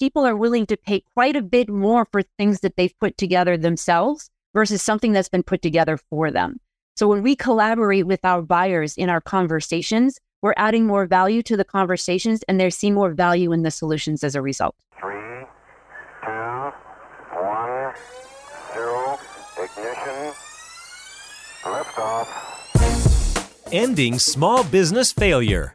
people are willing to pay quite a bit more for things that they've put together themselves versus something that's been put together for them. So when we collaborate with our buyers in our conversations, we're adding more value to the conversations and they're seeing more value in the solutions as a result. Three, two, one, zero, ignition, liftoff. Ending Small Business Failure.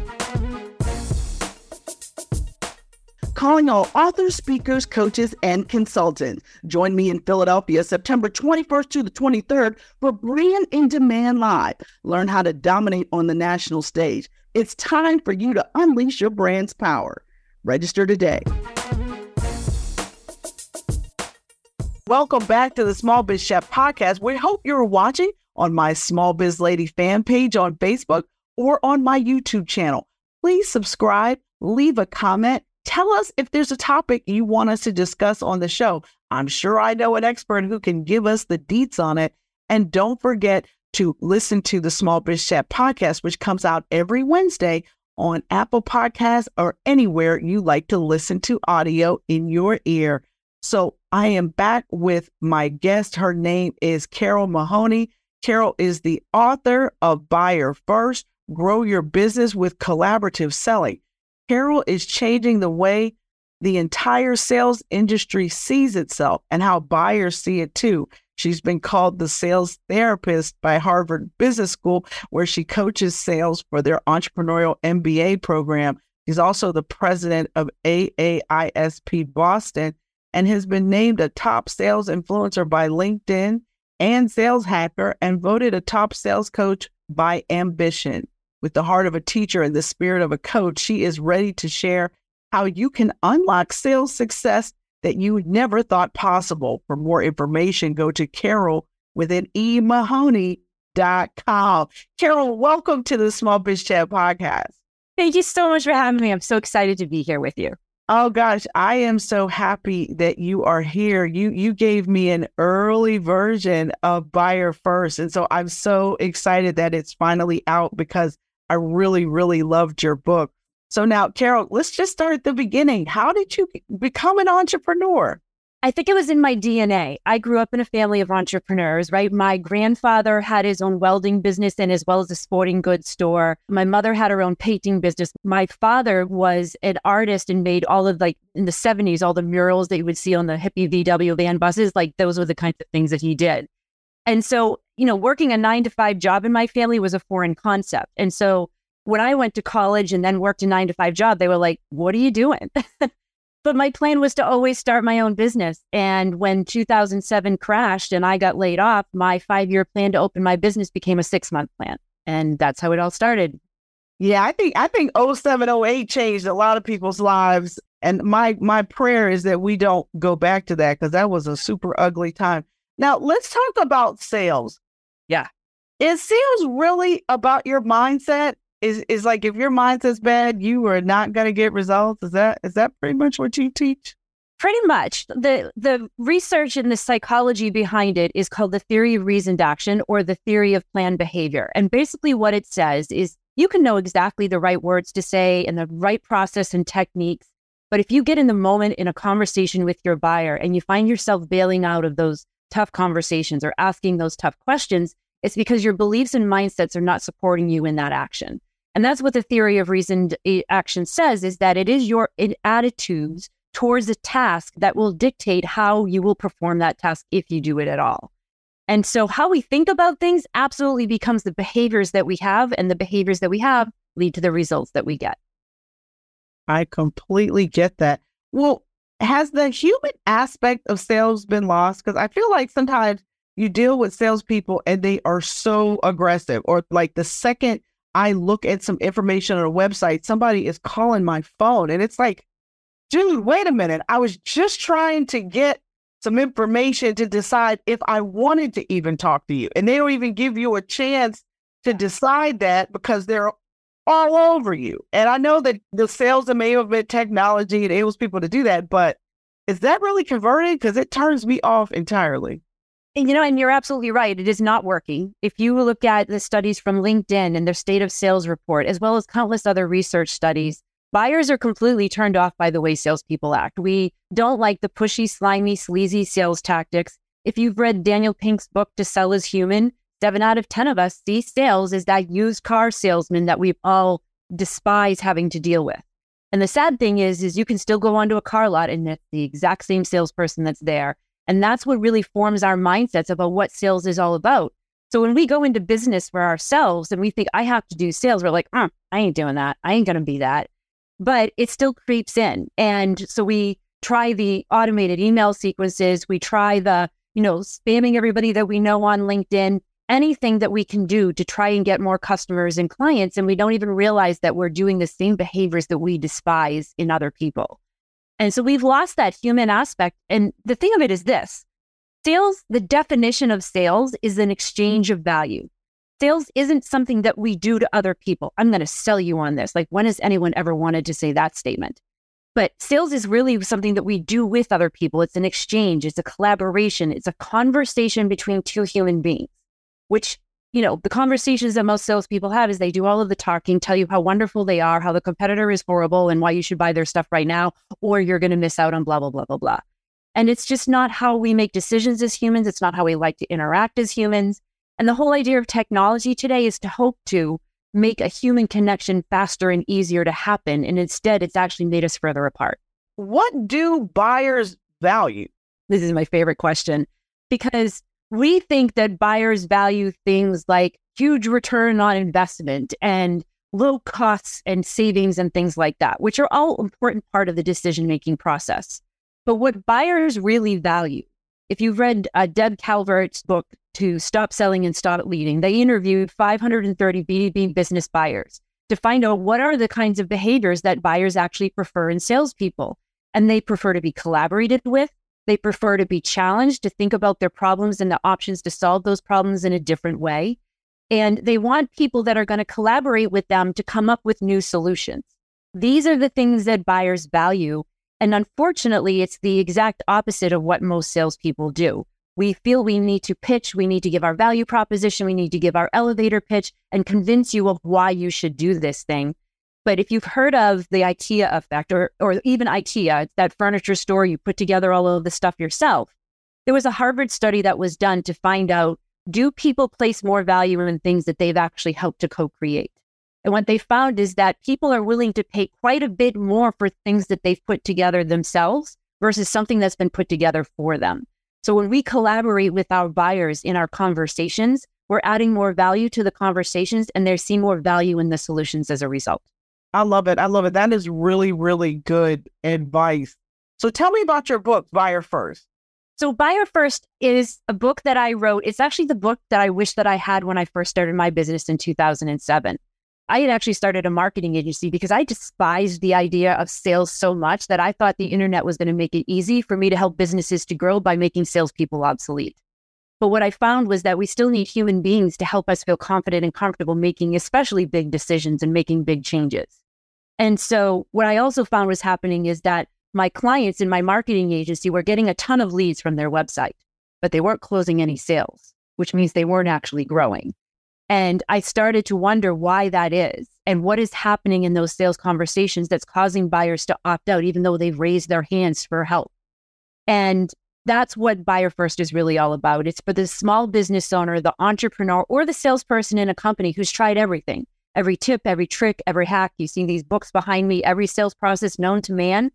Calling all authors, speakers, coaches, and consultants. Join me in Philadelphia September 21st to the 23rd for Brand in Demand Live. Learn how to dominate on the national stage. It's time for you to unleash your brand's power. Register today. Welcome back to the Small Biz Chat podcast. We hope you're watching on my Small Biz Lady fan page on Facebook or on my YouTube channel. Please subscribe, leave a comment, Tell us if there's a topic you want us to discuss on the show. I'm sure I know an expert who can give us the deets on it. And don't forget to listen to the Small Biz Chat podcast, which comes out every Wednesday on Apple Podcasts or anywhere you like to listen to audio in your ear. So I am back with my guest. Her name is Carole Mahoney. Carole is the author of Buyer First Grow Your Business with Collaborative Selling. Carole is changing the way the entire sales industry sees itself and how buyers see it too. She's been called the sales therapist by Harvard Business School, where she coaches sales for their entrepreneurial MBA program. She's also the president of AAISP Boston and has been named a top sales influencer by LinkedIn and Sales Hacker and voted a top sales coach by Ambition. With the heart of a teacher and the spirit of a coach, she is ready to share how you can unlock sales success that you never thought possible. For more information, go to Carol with an E Mahoney.com. Carole, welcome to the Small Biz Chat podcast. Thank you so much for having me. I'm so excited to be here with you. Oh gosh, I am so happy that you are here. You you gave me an early version of Buyer First, and so I'm so excited that it's finally out because I really, really loved your book. So now, Carole, let's just start at the beginning. How did you become an entrepreneur? I think it was in my DNA. I grew up in a family of entrepreneurs, right? My grandfather had his own welding business and as well as a sporting goods store. My mother had her own painting business. My father was an artist and made all of like in the 70s, all the murals that you would see on the hippie VW van buses. Like those were the kinds of things that he did. And so, you know, working a nine to five job in my family was a foreign concept. And so when I went to college and then worked a nine to five job, they were like, what are you doing? but my plan was to always start my own business. And when 2007 crashed and I got laid off, my five year plan to open my business became a six month plan. And that's how it all started. Yeah, I think I think 0708 changed a lot of people's lives. And my my prayer is that we don't go back to that because that was a super ugly time. Now, let's talk about sales. Yeah. It seems really about your mindset? Is is like if your mindset's bad, you are not going to get results? Is that is that pretty much what you teach? Pretty much. The the research and the psychology behind it is called the theory of reasoned action or the theory of planned behavior. And basically what it says is you can know exactly the right words to say and the right process and techniques. But if you get in the moment in a conversation with your buyer and you find yourself bailing out of those tough conversations or asking those tough questions, it's because your beliefs and mindsets are not supporting you in that action. And that's what the theory of reasoned eh, action says is that it is your attitudes towards a task that will dictate how you will perform that task if you do it at all. And so how we think about things absolutely becomes the behaviors that we have and the behaviors that we have lead to the results that we get. I completely get that. Well, has the human aspect of sales been lost? Because I feel like sometimes you deal with salespeople and they are so aggressive, or like the second I look at some information on a website, somebody is calling my phone, and it's like, dude, wait a minute. I was just trying to get some information to decide if I wanted to even talk to you. And they don't even give you a chance to decide that because they're all over you. And I know that the sales enablement technology enables people to do that, but is that really converting? Because it turns me off entirely. And, you know, and you're absolutely right. It is not working. If you look at the studies from LinkedIn and their state of sales report, as well as countless other research studies, buyers are completely turned off by the way salespeople act. We don't like the pushy, slimy, sleazy sales tactics. If you've read Daniel Pink's book, To Sell is Human, seven out of 10 of us see sales as that used car salesman that we all despise having to deal with. And the sad thing is, is you can still go onto a car lot and it's the exact same salesperson that's there. And that's what really forms our mindsets about what sales is all about. So when we go into business for ourselves and we think I have to do sales, we're like, oh, I ain't doing that. I ain't going to be that. But it still creeps in. And so we try the automated email sequences. We try the, you know, spamming everybody that we know on LinkedIn anything that we can do to try and get more customers and clients. And we don't even realize that we're doing the same behaviors that we despise in other people. And so we've lost that human aspect. And the thing of it is this sales, the definition of sales is an exchange of value. Sales isn't something that we do to other people. I'm going to sell you on this. Like, when has anyone ever wanted to say that statement? But sales is really something that we do with other people. It's an exchange, it's a collaboration, it's a conversation between two human beings which you know the conversations that most salespeople have is they do all of the talking, tell you how wonderful they are, how the competitor is horrible, and why you should buy their stuff right now, or you're going to miss out on blah blah blah blah blah. And it's just not how we make decisions as humans. It's not how we like to interact as humans. And the whole idea of technology today is to hope to make a human connection faster and easier to happen. And instead, it's actually made us further apart. What do buyers value? This is my favorite question because we think that buyers value things like huge return on investment and low costs and savings and things like that, which are all important part of the decision making process. But what buyers really value, if you've read uh, Deb Calvert's book to Stop Selling and Stop Leading, they interviewed 530 B2B business buyers to find out what are the kinds of behaviors that buyers actually prefer in salespeople. And they prefer to be collaborated with, they prefer to be challenged, to think about their problems and the options to solve those problems in a different way. And they want people that are going to collaborate with them to come up with new solutions. These are the things that buyers value. And unfortunately, it's the exact opposite of what most salespeople do. We feel we need to pitch, we need to give our value proposition, we need to give our elevator pitch and convince you of why you should do this thing. But if you've heard of the IKEA effect or, or even IKEA, that furniture store, you put together all of the stuff yourself. There was a Harvard study that was done to find out do people place more value in things that they've actually helped to co create? And what they found is that people are willing to pay quite a bit more for things that they've put together themselves versus something that's been put together for them. So when we collaborate with our buyers in our conversations, we're adding more value to the conversations and they see more value in the solutions as a result. I love it. I love it. That is really, really good advice. So tell me about your book, Buyer First. So Buyer First is a book that I wrote. It's actually the book that I wish that I had when I first started my business in 2007. I had actually started a marketing agency because I despised the idea of sales so much that I thought the internet was going to make it easy for me to help businesses to grow by making salespeople obsolete. But what I found was that we still need human beings to help us feel confident and comfortable making especially big decisions and making big changes. And so what I also found was happening is that my clients in my marketing agency were getting a ton of leads from their website, but they weren't closing any sales, which means they weren't actually growing. And I started to wonder why that is and what is happening in those sales conversations that's causing buyers to opt out, even though they've raised their hands for help. And that's what Buyer First is really all about. It's for the small business owner, the entrepreneur, or the salesperson in a company who's tried everything every tip, every trick, every hack. You see these books behind me, every sales process known to man,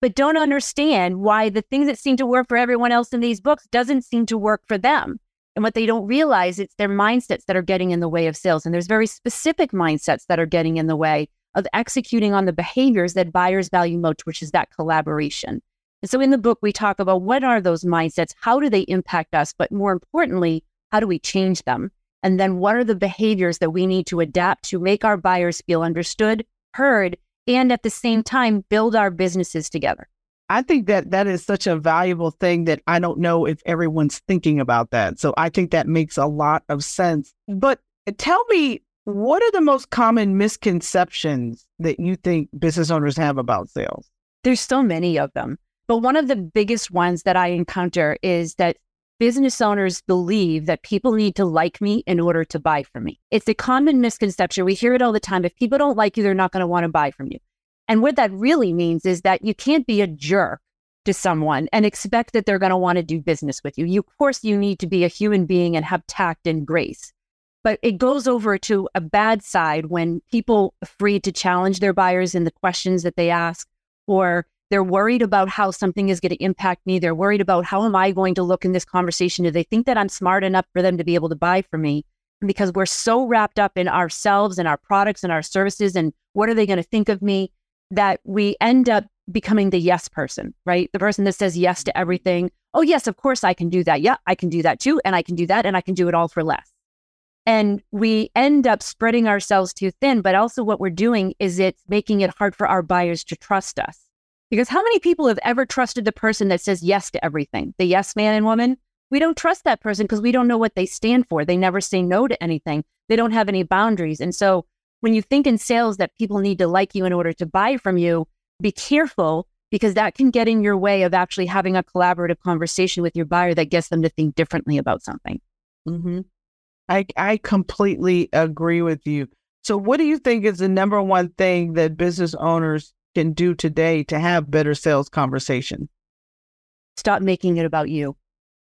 but don't understand why the things that seem to work for everyone else in these books doesn't seem to work for them. And what they don't realize, it's their mindsets that are getting in the way of sales. And there's very specific mindsets that are getting in the way of executing on the behaviors that buyers value most, which is that collaboration. And so in the book, we talk about what are those mindsets? How do they impact us? But more importantly, how do we change them? And then what are the behaviors that we need to adapt to make our buyers feel understood, heard, and at the same time build our businesses together? I think that that is such a valuable thing that I don't know if everyone's thinking about that. So I think that makes a lot of sense. Mm. But uh, tell me What are the most common misconceptions that you think business owners have about sales? There's so many of them. But one of the biggest ones that I encounter is that business owners believe that people need to like me in order to buy from me. It's a common misconception. We hear it all the time. If people don't like you, they're not going to want to buy from you. And what that really means is that you can't be a jerk to someone and expect that they're going to want to do business with you. you. Of course, you need to be a human being and have tact and grace. But it goes over to a bad side when people are afraid to challenge their buyers in the questions that they ask, or they're worried about how something is going to impact me. They're worried about how am I going to look in this conversation? Do they think that I'm smart enough for them to be able to buy from me? And because we're so wrapped up in ourselves and our products and our services and what are they going to think of me that we end up becoming the yes person, right? The person that says yes to everything. Oh, yes, of course I can do that. Yeah, I can do that too. And I can do that. And I can do it all for less. And we end up spreading ourselves too thin. But also, what we're doing is it's making it hard for our buyers to trust us. Because how many people have ever trusted the person that says yes to everything? The yes man and woman? We don't trust that person because we don't know what they stand for. They never say no to anything. They don't have any boundaries. And so when you think in sales that people need to like you in order to buy from you, be careful because that can get in your way of actually having a collaborative conversation with your buyer that gets them to think differently about something. Mm-hmm. I, I completely agree with you. So, what do you think is the number one thing that business owners can do today to have better sales conversation? Stop making it about you.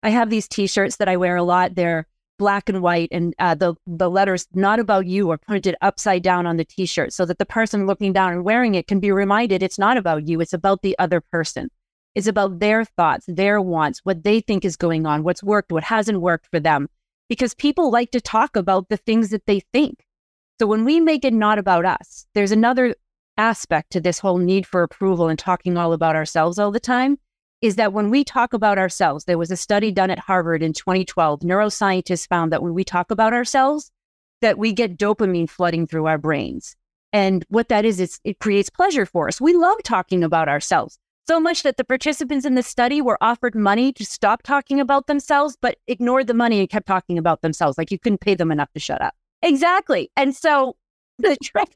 I have these t shirts that I wear a lot. They're black and white, and uh, the the letters "not about you" are printed upside down on the T-shirt, so that the person looking down and wearing it can be reminded it's not about you; it's about the other person. It's about their thoughts, their wants, what they think is going on, what's worked, what hasn't worked for them. Because people like to talk about the things that they think. So when we make it not about us, there's another aspect to this whole need for approval and talking all about ourselves all the time is that when we talk about ourselves, there was a study done at Harvard in 2012. Neuroscientists found that when we talk about ourselves, that we get dopamine flooding through our brains. And what that is, is it creates pleasure for us. We love talking about ourselves so much that the participants in the study were offered money to stop talking about themselves, but ignored the money and kept talking about themselves. Like you couldn't pay them enough to shut up. Exactly. And so the trick,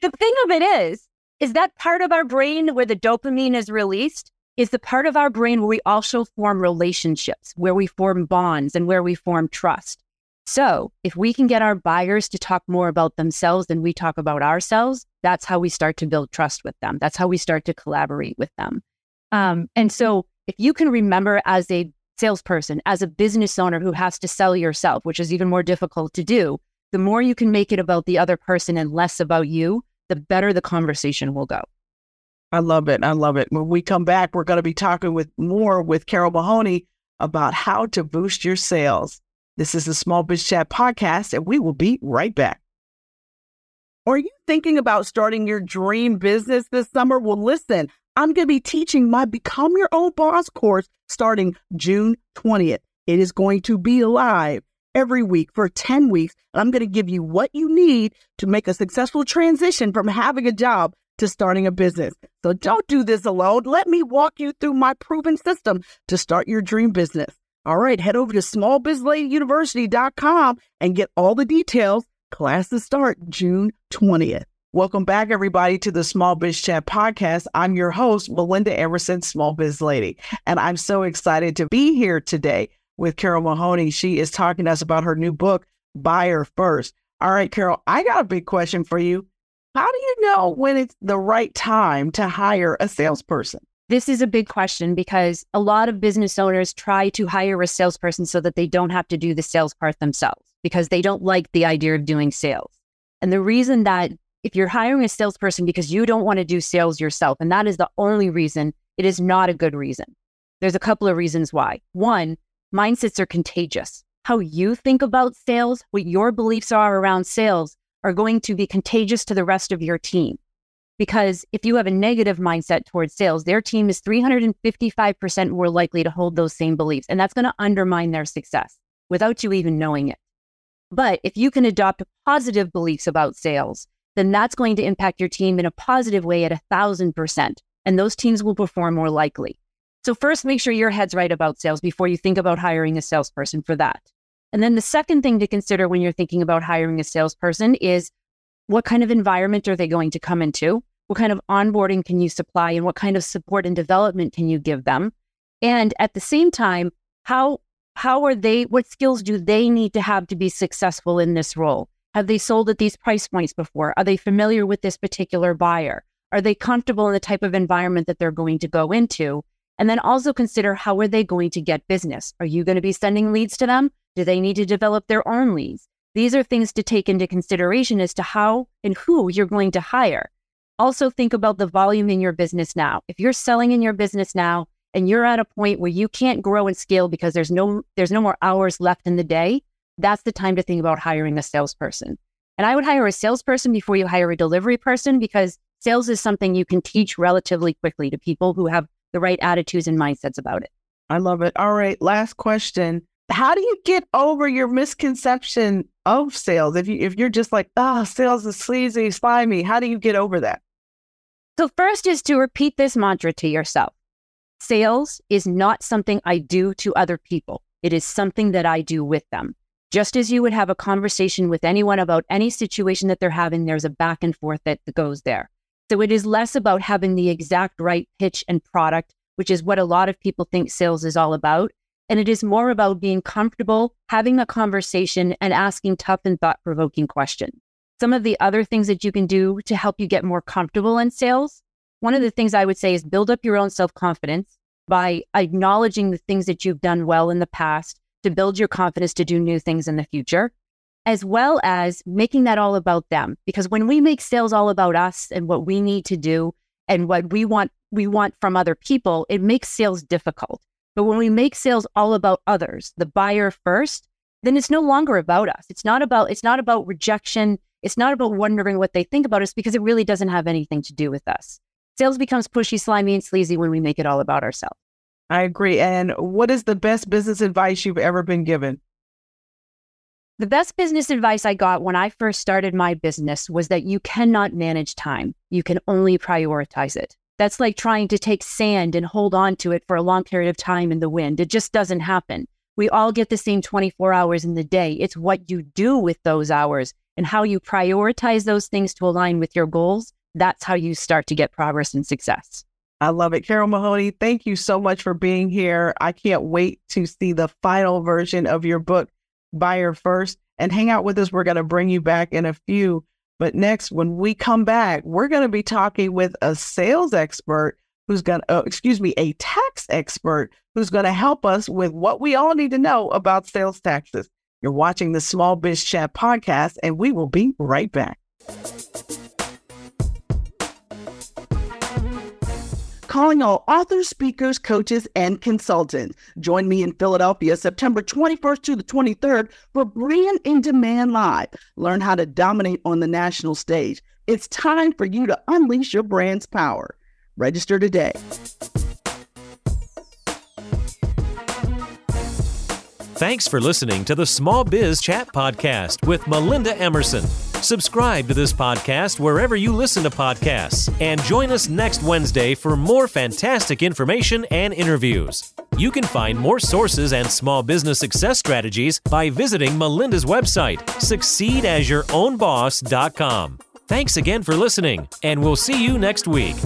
the thing of it is, is that part of our brain where the dopamine is released is the part of our brain where we also form relationships, where we form bonds, and where we form trust. So, if we can get our buyers to talk more about themselves than we talk about ourselves, that's how we start to build trust with them. That's how we start to collaborate with them. Um, and so, if you can remember as a salesperson, as a business owner who has to sell yourself, which is even more difficult to do, the more you can make it about the other person and less about you, the better the conversation will go. I love it. I love it. When we come back, we're going to be talking with more with Carole Mahoney about how to boost your sales. This is the Small Biz Chat podcast, and we will be right back. Are you thinking about starting your dream business this summer? Well, listen, I'm going to be teaching my Become Your Own Boss course starting June 20th. It is going to be live every week for 10 weeks. And I'm going to give you what you need to make a successful transition from having a job to starting a business. So don't do this alone. Let me walk you through my proven system to start your dream business. All right, head over to smallbizladyuniversity.com and get all the details. Classes start June 20th. Welcome back, everybody, to the Small Biz Chat podcast. I'm your host, Melinda Emerson, Small Biz Lady, and I'm so excited to be here today with Carole Mahoney. She is talking to us about her new book, Buyer First. All right, Carole, I got a big question for you. How do you know when it's the right time to hire a salesperson? This is a big question because a lot of business owners try to hire a salesperson so that they don't have to do the sales part themselves because they don't like the idea of doing sales. And the reason that if you're hiring a salesperson because you don't want to do sales yourself, and that is the only reason, it is not a good reason. There's a couple of reasons why. One, mindsets are contagious. How you think about sales, what your beliefs are around sales are going to be contagious to the rest of your team. Because if you have a negative mindset towards sales, their team is 355% more likely to hold those same beliefs. And that's going to undermine their success without you even knowing it. But if you can adopt positive beliefs about sales, then that's going to impact your team in a positive way at a thousand percent. And those teams will perform more likely. So, first, make sure your head's right about sales before you think about hiring a salesperson for that. And then the second thing to consider when you're thinking about hiring a salesperson is what kind of environment are they going to come into? What kind of onboarding can you supply and what kind of support and development can you give them? And at the same time, how how are they what skills do they need to have to be successful in this role? Have they sold at these price points before? Are they familiar with this particular buyer? Are they comfortable in the type of environment that they're going to go into? And then also consider how are they going to get business? Are you going to be sending leads to them? Do they need to develop their own leads? These are things to take into consideration as to how and who you're going to hire. Also, think about the volume in your business now. If you're selling in your business now and you're at a point where you can't grow and scale because there's no there's no more hours left in the day, that's the time to think about hiring a salesperson. And I would hire a salesperson before you hire a delivery person because sales is something you can teach relatively quickly to people who have the right attitudes and mindsets about it. I love it. All right, last question how do you get over your misconception of sales? If you if you're just like, ah, oh, sales is sleazy, slimy, how do you get over that? So first is to repeat this mantra to yourself. Sales is not something I do to other people. It is something that I do with them. Just as you would have a conversation with anyone about any situation that they're having, there's a back and forth that goes there. So it is less about having the exact right pitch and product, which is what a lot of people think sales is all about. And it is more about being comfortable, having a conversation, and asking tough and thought provoking questions. Some of the other things that you can do to help you get more comfortable in sales. One of the things I would say is build up your own self confidence by acknowledging the things that you've done well in the past to build your confidence to do new things in the future, as well as making that all about them. Because when we make sales all about us and what we need to do and what we want, we want from other people, it makes sales difficult. But when we make sales all about others, the buyer first, then it's no longer about us. It's not about it's not about rejection. It's not about wondering what they think about us because it really doesn't have anything to do with us. Sales becomes pushy, slimy, and sleazy when we make it all about ourselves. I agree. And what is the best business advice you've ever been given? The best business advice I got when I first started my business was that you cannot manage time. You can only prioritize it. That's like trying to take sand and hold on to it for a long period of time in the wind. It just doesn't happen. We all get the same 24 hours in the day. It's what you do with those hours and how you prioritize those things to align with your goals. That's how you start to get progress and success. I love it. Carole Mahoney, thank you so much for being here. I can't wait to see the final version of your book, Buyer First, and hang out with us. We're going to bring you back in a few but next, when we come back, we're going to be talking with a sales expert who's going to, uh, excuse me, a tax expert who's going to help us with what we all need to know about sales taxes. You're watching the Small Biz Chat podcast, and we will be right back. Calling all authors, speakers, coaches, and consultants. Join me in Philadelphia September 21st to the 23rd for Brand in Demand Live. Learn how to dominate on the national stage. It's time for you to unleash your brand's power. Register today. Thanks for listening to the Small Biz Chat Podcast with Melinda Emerson. Subscribe to this podcast wherever you listen to podcasts and join us next Wednesday for more fantastic information and interviews. You can find more sources and small business success strategies by visiting Melinda's website, succeedasYourOwnBoss.com. Thanks again for listening, and we'll see you next week.